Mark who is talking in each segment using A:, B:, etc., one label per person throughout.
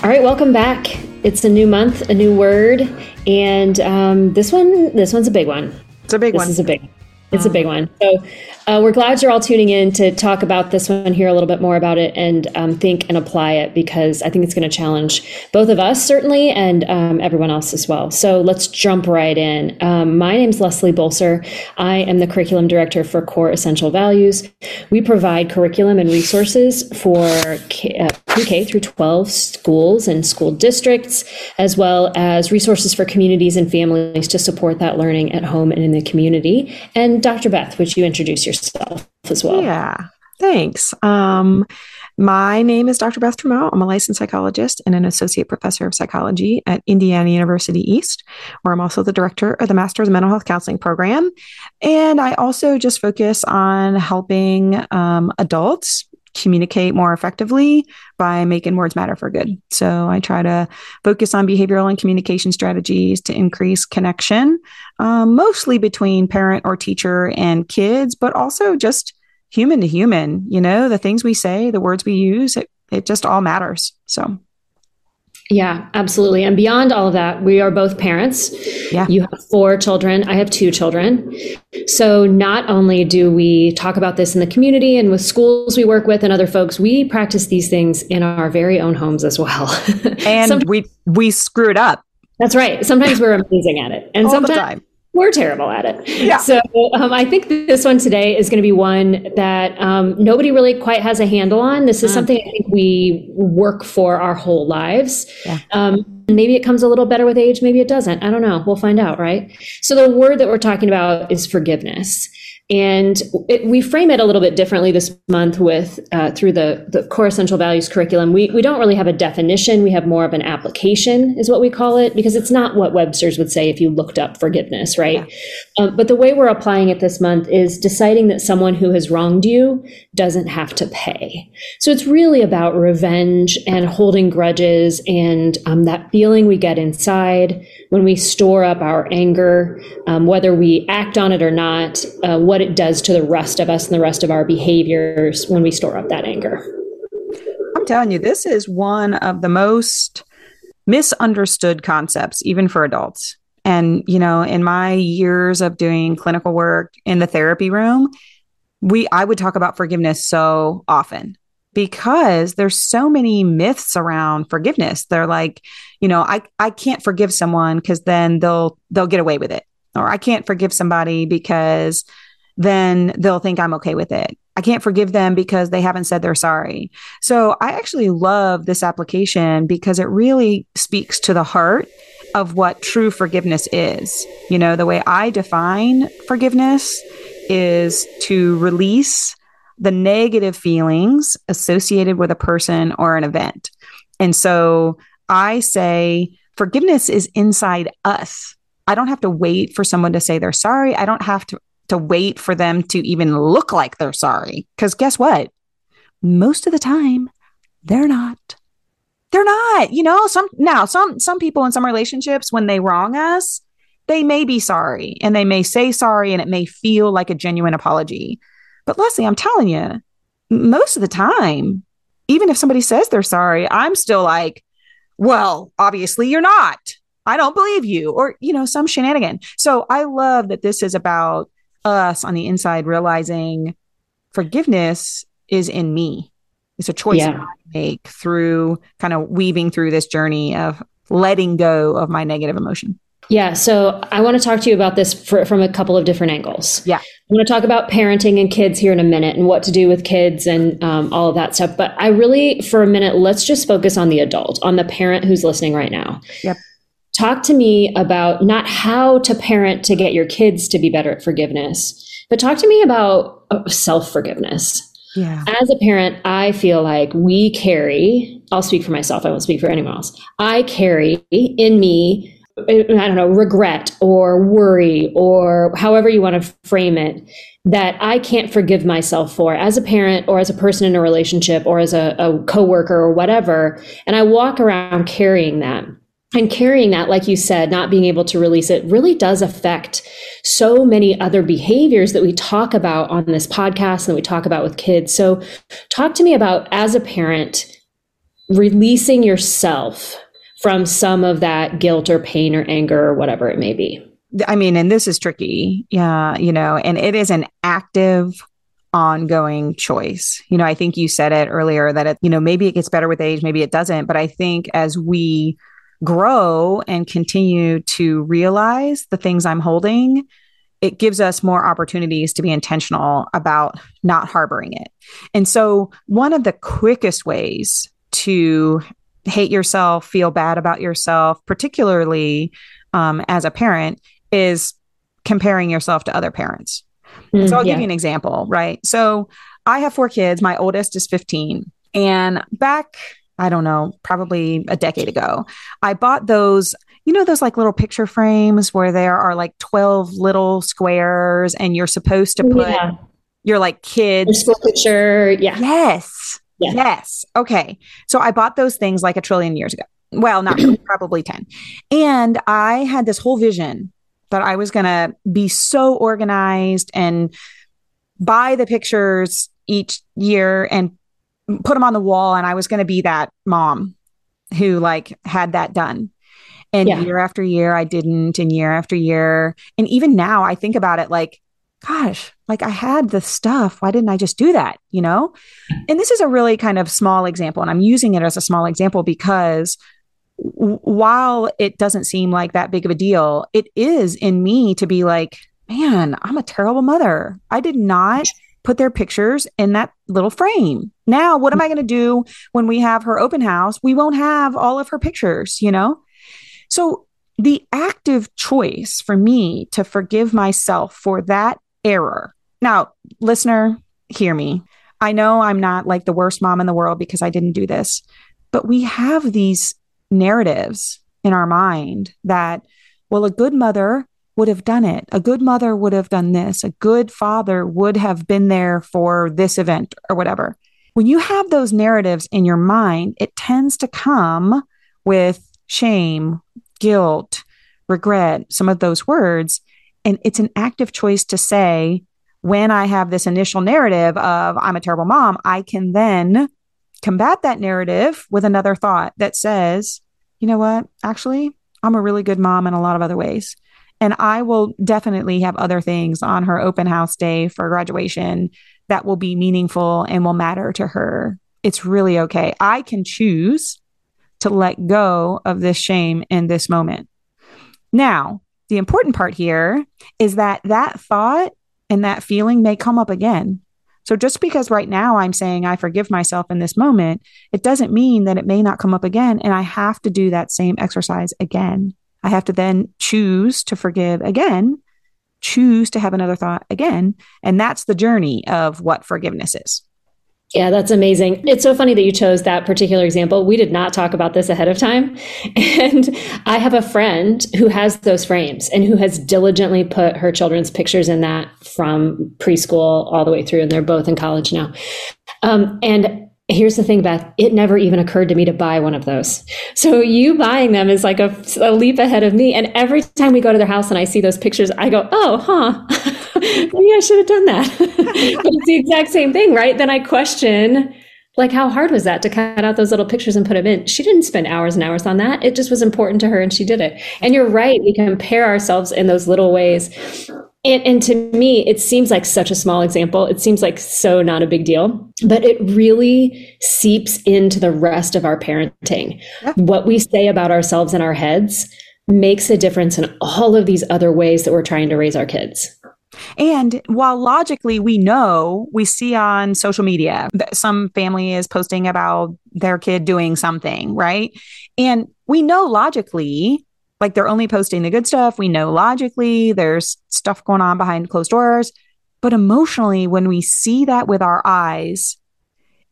A: All right, welcome back. It's a new month, a new word, and um, this one, this one's a big one.
B: It's a big
A: this
B: one.
A: This is a big. It's a big one. So uh, we're glad you're all tuning in to talk about this one, hear a little bit more about it, and um, think and apply it because I think it's going to challenge both of us, certainly, and um, everyone else as well. So let's jump right in. Um, my name is Leslie Bolser. I am the curriculum director for Core Essential Values. We provide curriculum and resources for K, uh, pre-K through 12 schools and school districts, as well as resources for communities and families to support that learning at home and in the community. And Dr. Beth, would you introduce yourself as well?
B: Yeah, thanks. Um, my name is Dr. Beth Trammell. I'm a licensed psychologist and an associate professor of psychology at Indiana University East, where I'm also the director of the Master's Mental Health Counseling program. And I also just focus on helping um, adults communicate more effectively by making words matter for good. So I try to focus on behavioral and communication strategies to increase connection, um, mostly between parent or teacher and kids, but also just human to human. You know, the things we say, the words we use, it, it just all matters. So
A: yeah, absolutely. And beyond all of that, we are both parents.
B: Yeah.
A: You have four children. I have two children. So not only do we talk about this in the community and with schools we work with and other folks, we practice these things in our very own homes as well.
B: and we we screw it up.
A: That's right. Sometimes we're amazing at it. And
B: all
A: sometimes
B: the time
A: we're terrible at it.
B: Yeah.
A: So um, I think this one today is going to be one that um, nobody really quite has a handle on. This is mm. something I think we work for our whole lives.
B: Yeah.
A: Um, maybe it comes a little better with age. Maybe it doesn't. I don't know. We'll find out, right? So the word that we're talking about is forgiveness. And it, we frame it a little bit differently this month with uh, through the, the core essential values curriculum. We, we don't really have a definition. We have more of an application, is what we call it, because it's not what Webster's would say if you looked up forgiveness, right? Yeah. Um, but the way we're applying it this month is deciding that someone who has wronged you doesn't have to pay. So it's really about revenge and holding grudges and um, that feeling we get inside when we store up our anger, um, whether we act on it or not, uh, what it does to the rest of us and the rest of our behaviors when we store up that anger.
B: I'm telling you, this is one of the most misunderstood concepts, even for adults. And, you know, in my years of doing clinical work in the therapy room, we I would talk about forgiveness so often because there's so many myths around forgiveness. They're like, you know, I I can't forgive someone because then they'll they'll get away with it. Or I can't forgive somebody because then they'll think I'm okay with it. I can't forgive them because they haven't said they're sorry. So I actually love this application because it really speaks to the heart of what true forgiveness is. You know, the way I define forgiveness is to release the negative feelings associated with a person or an event. And so I say forgiveness is inside us. I don't have to wait for someone to say they're sorry. I don't have to, to wait for them to even look like they're sorry. Because guess what? Most of the time, they're not. They're not. You know, some now some some people in some relationships when they wrong us, they may be sorry and they may say sorry and it may feel like a genuine apology. But Leslie, I'm telling you, most of the time, even if somebody says they're sorry, I'm still like, well, obviously you're not. I don't believe you, or, you know, some shenanigan. So I love that this is about us on the inside realizing forgiveness is in me. It's a choice yeah. I make through kind of weaving through this journey of letting go of my negative emotion.
A: Yeah, so I want to talk to you about this for, from a couple of different angles.
B: Yeah.
A: I'm going to talk about parenting and kids here in a minute and what to do with kids and um, all of that stuff. But I really, for a minute, let's just focus on the adult, on the parent who's listening right now.
B: Yep.
A: Talk to me about not how to parent to get your kids to be better at forgiveness, but talk to me about uh, self forgiveness.
B: Yeah.
A: As a parent, I feel like we carry, I'll speak for myself, I won't speak for anyone else. I carry in me I don't know, regret or worry or however you want to frame it that I can't forgive myself for as a parent or as a person in a relationship or as a, a coworker or whatever. And I walk around carrying that. And carrying that, like you said, not being able to release it really does affect so many other behaviors that we talk about on this podcast and we talk about with kids. So, talk to me about as a parent, releasing yourself from some of that guilt or pain or anger or whatever it may be.
B: I mean, and this is tricky. Yeah, you know, and it is an active ongoing choice. You know, I think you said it earlier that it, you know, maybe it gets better with age, maybe it doesn't, but I think as we grow and continue to realize the things I'm holding, it gives us more opportunities to be intentional about not harboring it. And so, one of the quickest ways to hate yourself, feel bad about yourself, particularly um, as a parent, is comparing yourself to other parents. Mm, so I'll yeah. give you an example, right? So I have four kids. My oldest is 15. And back, I don't know, probably a decade ago, I bought those, you know, those like little picture frames where there are like 12 little squares and you're supposed to put yeah. your like kids.
A: Your school picture. Yeah.
B: Yes. Yeah. Yes. Okay. So I bought those things like a trillion years ago. Well, not probably 10. And I had this whole vision that I was going to be so organized and buy the pictures each year and put them on the wall. And I was going to be that mom who like had that done. And yeah. year after year, I didn't, and year after year. And even now, I think about it like, gosh, like I had the stuff. Why didn't I just do that? You know? And this is a really kind of small example. And I'm using it as a small example because while it doesn't seem like that big of a deal, it is in me to be like, man, I'm a terrible mother. I did not put their pictures in that little frame. Now, what am I going to do when we have her open house? We won't have all of her pictures, you know? So, the active choice for me to forgive myself for that error. Now, listener, hear me. I know I'm not like the worst mom in the world because I didn't do this, but we have these narratives in our mind that, well, a good mother would have done it. A good mother would have done this. A good father would have been there for this event or whatever. When you have those narratives in your mind, it tends to come with shame, guilt, regret, some of those words. And it's an active choice to say, when I have this initial narrative of I'm a terrible mom, I can then combat that narrative with another thought that says, you know what? Actually, I'm a really good mom in a lot of other ways. And I will definitely have other things on her open house day for graduation that will be meaningful and will matter to her. It's really okay. I can choose to let go of this shame in this moment. Now, the important part here is that that thought and that feeling may come up again. So just because right now I'm saying I forgive myself in this moment, it doesn't mean that it may not come up again. And I have to do that same exercise again. I have to then choose to forgive again, choose to have another thought again. And that's the journey of what forgiveness is.
A: Yeah, that's amazing. It's so funny that you chose that particular example. We did not talk about this ahead of time. And I have a friend who has those frames and who has diligently put her children's pictures in that from preschool all the way through. And they're both in college now. Um, and Here's the thing, Beth, it never even occurred to me to buy one of those. So you buying them is like a, a, leap ahead of me. And every time we go to their house and I see those pictures, I go, oh, huh. maybe I should have done that. but it's the exact same thing, right? Then I question, like, how hard was that to cut out those little pictures and put them in? She didn't spend hours and hours on that. It just was important to her and she did it. And you're right. We compare ourselves in those little ways. And, and to me, it seems like such a small example. It seems like so not a big deal, but it really seeps into the rest of our parenting. Yeah. What we say about ourselves in our heads makes a difference in all of these other ways that we're trying to raise our kids.
B: And while logically we know, we see on social media that some family is posting about their kid doing something, right? And we know logically, like they're only posting the good stuff. We know logically there's stuff going on behind closed doors. But emotionally, when we see that with our eyes,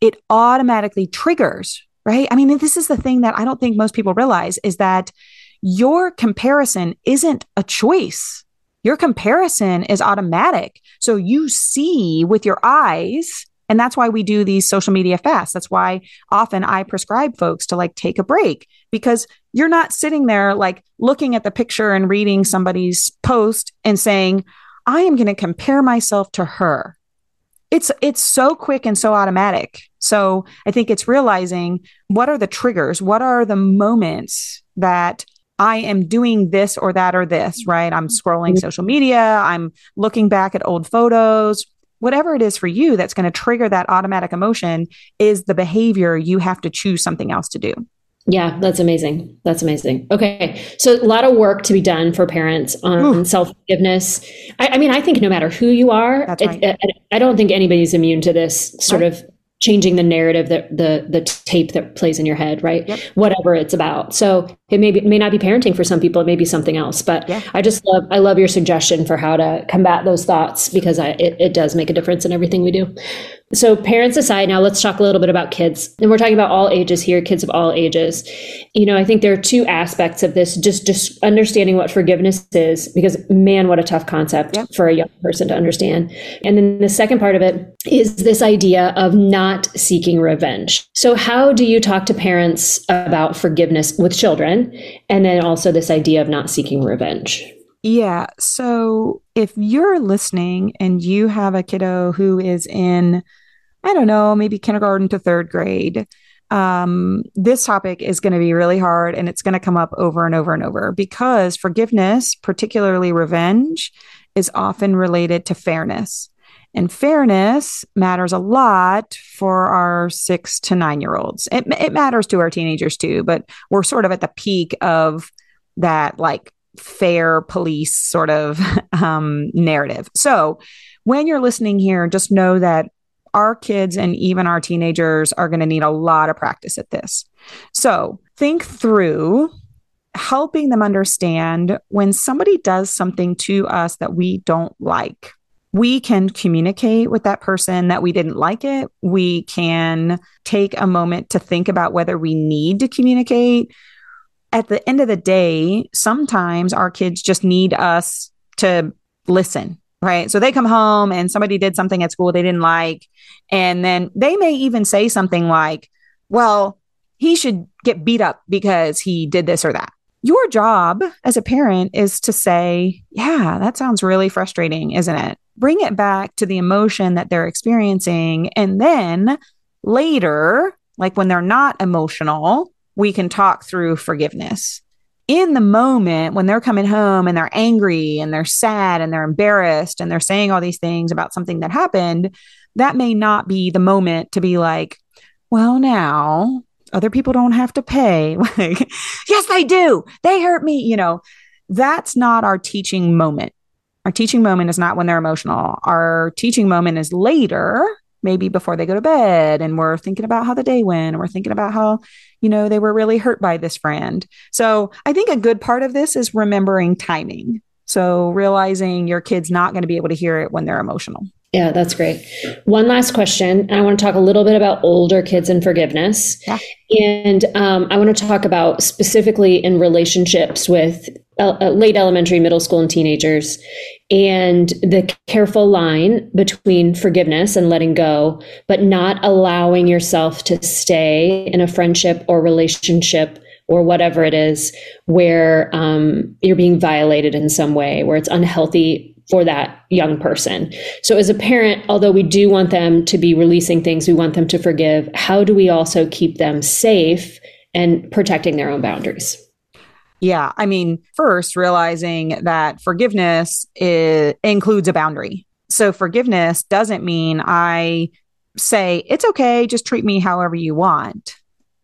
B: it automatically triggers, right? I mean, this is the thing that I don't think most people realize is that your comparison isn't a choice your comparison is automatic. So you see with your eyes, and that's why we do these social media fasts. That's why often I prescribe folks to like take a break because you're not sitting there like looking at the picture and reading somebody's post and saying, I am going to compare myself to her. It's it's so quick and so automatic. So I think it's realizing what are the triggers? What are the moments that I am doing this or that or this, right? I'm scrolling mm-hmm. social media, I'm looking back at old photos, whatever it is for you that's going to trigger that automatic emotion is the behavior you have to choose something else to do.
A: Yeah, that's amazing. That's amazing. Okay. So, a lot of work to be done for parents on self forgiveness. I, I, mean, I think no matter who you are, right. it, it, I don't think anybody's immune to this sort right. of changing the narrative that the the tape that plays in your head right yep. whatever it's about so it may be, it may not be parenting for some people it may be something else but yeah. i just love i love your suggestion for how to combat those thoughts because I, it, it does make a difference in everything we do so, parents aside, now let's talk a little bit about kids. And we're talking about all ages here, kids of all ages. You know, I think there are two aspects of this just, just understanding what forgiveness is, because man, what a tough concept for a young person to understand. And then the second part of it is this idea of not seeking revenge. So, how do you talk to parents about forgiveness with children? And then also this idea of not seeking revenge?
B: Yeah. So if you're listening and you have a kiddo who is in, I don't know, maybe kindergarten to third grade, um, this topic is going to be really hard and it's going to come up over and over and over because forgiveness, particularly revenge, is often related to fairness. And fairness matters a lot for our six to nine year olds. It, it matters to our teenagers too, but we're sort of at the peak of that like fair police sort of um, narrative. So when you're listening here, just know that our kids and even our teenagers are going to need a lot of practice at this. So think through helping them understand when somebody does something to us that we don't like. We can communicate with that person that we didn't like it. We can take a moment to think about whether we need to communicate at the end of the day, sometimes our kids just need us to listen, right? So they come home and somebody did something at school they didn't like. And then they may even say something like, well, he should get beat up because he did this or that. Your job as a parent is to say, yeah, that sounds really frustrating, isn't it? Bring it back to the emotion that they're experiencing. And then later, like when they're not emotional, we can talk through forgiveness. In the moment when they're coming home and they're angry and they're sad and they're embarrassed and they're saying all these things about something that happened, that may not be the moment to be like, well, now other people don't have to pay. like, yes, they do. They hurt me. You know, that's not our teaching moment. Our teaching moment is not when they're emotional. Our teaching moment is later maybe before they go to bed and we're thinking about how the day went and we're thinking about how you know they were really hurt by this friend so i think a good part of this is remembering timing so realizing your kid's not going to be able to hear it when they're emotional
A: yeah, that's great. One last question. I want to talk a little bit about older kids and forgiveness. Yeah. And um, I want to talk about specifically in relationships with uh, late elementary, middle school, and teenagers, and the careful line between forgiveness and letting go, but not allowing yourself to stay in a friendship or relationship or whatever it is where um, you're being violated in some way, where it's unhealthy for that young person. So, as a parent, although we do want them to be releasing things, we want them to forgive, how do we also keep them safe and protecting their own boundaries?
B: Yeah. I mean, first, realizing that forgiveness is, includes a boundary. So, forgiveness doesn't mean I say, it's okay, just treat me however you want.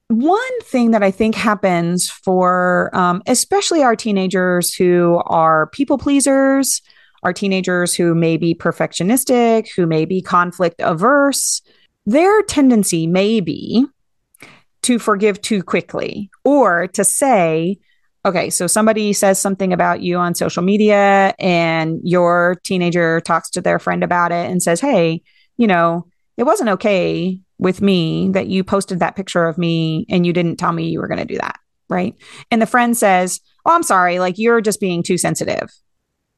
B: One thing that I think happens for um, especially our teenagers who are people pleasers, are teenagers who may be perfectionistic, who may be conflict averse, their tendency may be to forgive too quickly or to say, okay, so somebody says something about you on social media and your teenager talks to their friend about it and says, hey, you know, it wasn't okay with me that you posted that picture of me and you didn't tell me you were going to do that. Right. And the friend says, Oh, I'm sorry. Like you're just being too sensitive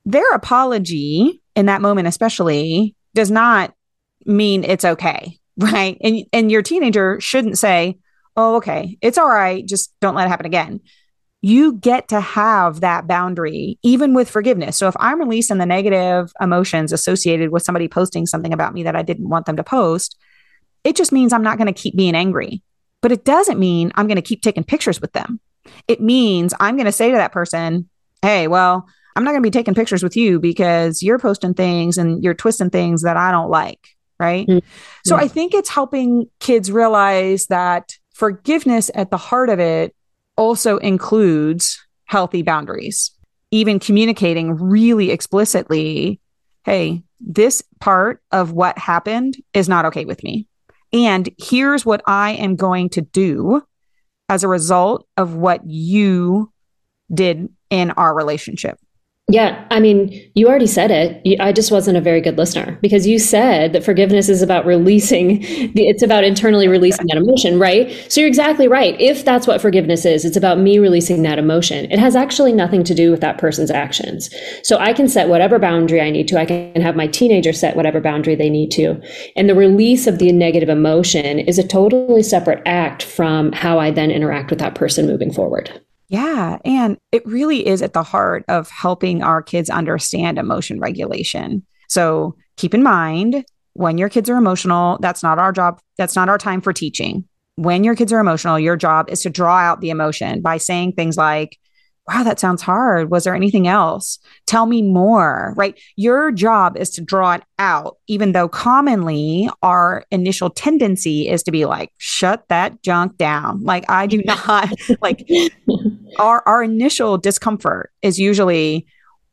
B: their apology in that moment, especially, does not mean it's okay. Right. And, and your teenager shouldn't say, Oh, okay, it's all right. Just don't let it happen again. You get to have that boundary, even with forgiveness. So if I'm releasing the negative emotions associated with somebody posting something about me that I didn't want them to post, it just means I'm not going to keep being angry. But it doesn't mean I'm going to keep taking pictures with them. It means I'm going to say to that person, hey, well, I'm not going to be taking pictures with you because you're posting things and you're twisting things that I don't like. Right. Mm-hmm. So I think it's helping kids realize that forgiveness at the heart of it also includes healthy boundaries, even communicating really explicitly, hey, this part of what happened is not okay with me. And here's what I am going to do as a result of what you did in our relationship.
A: Yeah, I mean, you already said it. I just wasn't a very good listener because you said that forgiveness is about releasing, it's about internally releasing that emotion, right? So you're exactly right. If that's what forgiveness is, it's about me releasing that emotion. It has actually nothing to do with that person's actions. So I can set whatever boundary I need to. I can have my teenager set whatever boundary they need to. And the release of the negative emotion is a totally separate act from how I then interact with that person moving forward.
B: Yeah. And it really is at the heart of helping our kids understand emotion regulation. So keep in mind when your kids are emotional, that's not our job. That's not our time for teaching. When your kids are emotional, your job is to draw out the emotion by saying things like, wow, that sounds hard. Was there anything else? Tell me more, right? Your job is to draw it out, even though commonly our initial tendency is to be like, shut that junk down. Like, I do not like our, our initial discomfort is usually,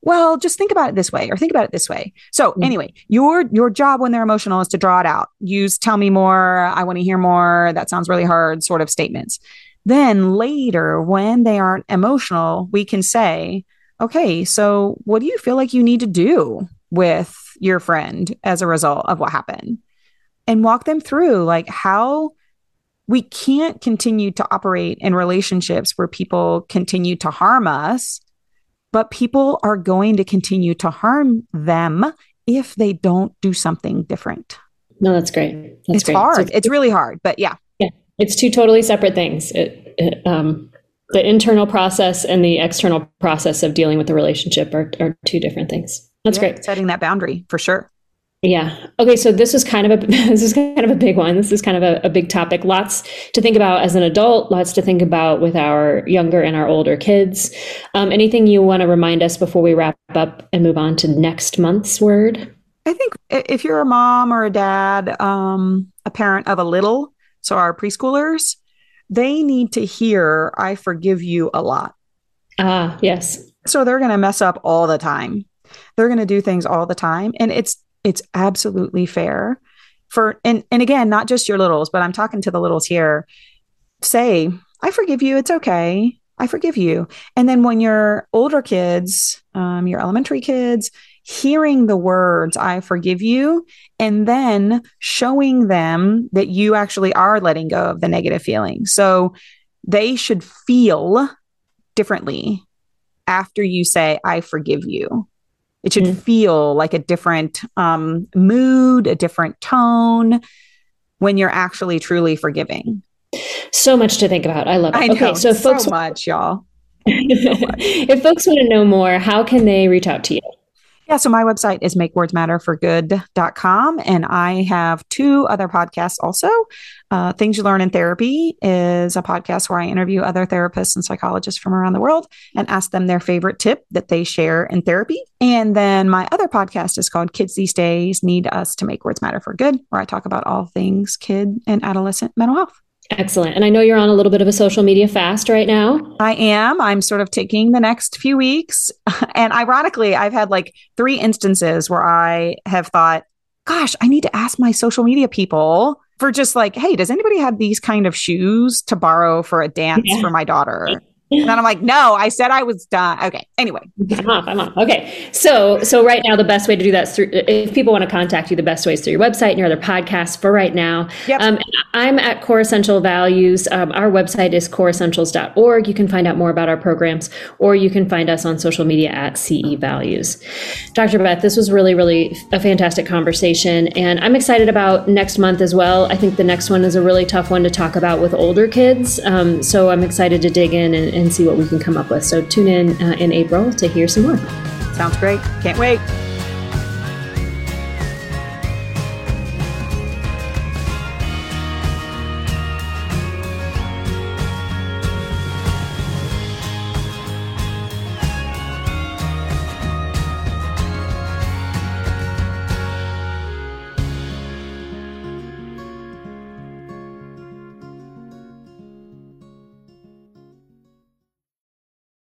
B: well, just think about it this way or think about it this way. So mm-hmm. anyway, your your job when they're emotional is to draw it out. Use tell me more, I want to hear more, that sounds really hard sort of statements. Then later, when they aren't emotional, we can say, okay, so what do you feel like you need to do with your friend as a result of what happened? And walk them through like how we can't continue to operate in relationships where people continue to harm us, but people are going to continue to harm them if they don't do something different.
A: No, that's great. That's
B: it's
A: great.
B: hard. So it's, it's really hard, but yeah.
A: It's two totally separate things. It, it, um, the internal process and the external process of dealing with the relationship are, are two different things. That's yeah, great.
B: Setting that boundary for sure.
A: Yeah. Okay. So this is kind of a this is kind of a big one. This is kind of a, a, big topic. Lots to think about as an adult. Lots to think about with our younger and our older kids. Um, anything you want to remind us before we wrap up and move on to next month's word?
B: I think if you're a mom or a dad, um, a parent of a little, so our preschoolers, they need to hear, I forgive you a lot.
A: Ah, yes.
B: So they're going to mess up all the time. They're going to do things all the time. And it's, it's absolutely fair for, and, and again, not just your littles, but I'm talking to the littles here. Say, I forgive you. It's okay. I forgive you. And then when your older kids, um, your elementary kids, hearing the words, I forgive you, and then showing them that you actually are letting go of the negative feeling. So they should feel differently after you say, I forgive you. It should mm-hmm. feel like a different um, mood, a different tone when you're actually truly forgiving.
A: So much to think about. I love it.
B: I know, okay, so folks, so much, y'all.
A: So much. if folks want to know more, how can they reach out to you?
B: Yeah, so my website is makewordsmatterforgood.com. And I have two other podcasts also. Uh, Things You Learn in Therapy is a podcast where I interview other therapists and psychologists from around the world and ask them their favorite tip that they share in therapy. And then my other podcast is called Kids These Days Need Us to Make Words Matter for Good, where I talk about all things kid and adolescent mental health.
A: Excellent. And I know you're on a little bit of a social media fast right now.
B: I am. I'm sort of taking the next few weeks. And ironically, I've had like three instances where I have thought, gosh, I need to ask my social media people for just like, hey, does anybody have these kind of shoes to borrow for a dance yeah. for my daughter? And then I'm like, no, I said I was done. Okay. Anyway,
A: I'm off. I'm off. Okay. So, so right now, the best way to do that is through, if people want to contact you, the best way is through your website and your other podcasts for right now. Yep. Um, I'm at Core Essential Values. Um, our website is coreessentials.org. You can find out more about our programs, or you can find us on social media at CE Values. Dr. Beth, this was really, really a fantastic conversation. And I'm excited about next month as well. I think the next one is a really tough one to talk about with older kids. Um, so I'm excited to dig in and and see what we can come up with. So tune in uh, in April to hear some more.
B: Sounds great. Can't wait.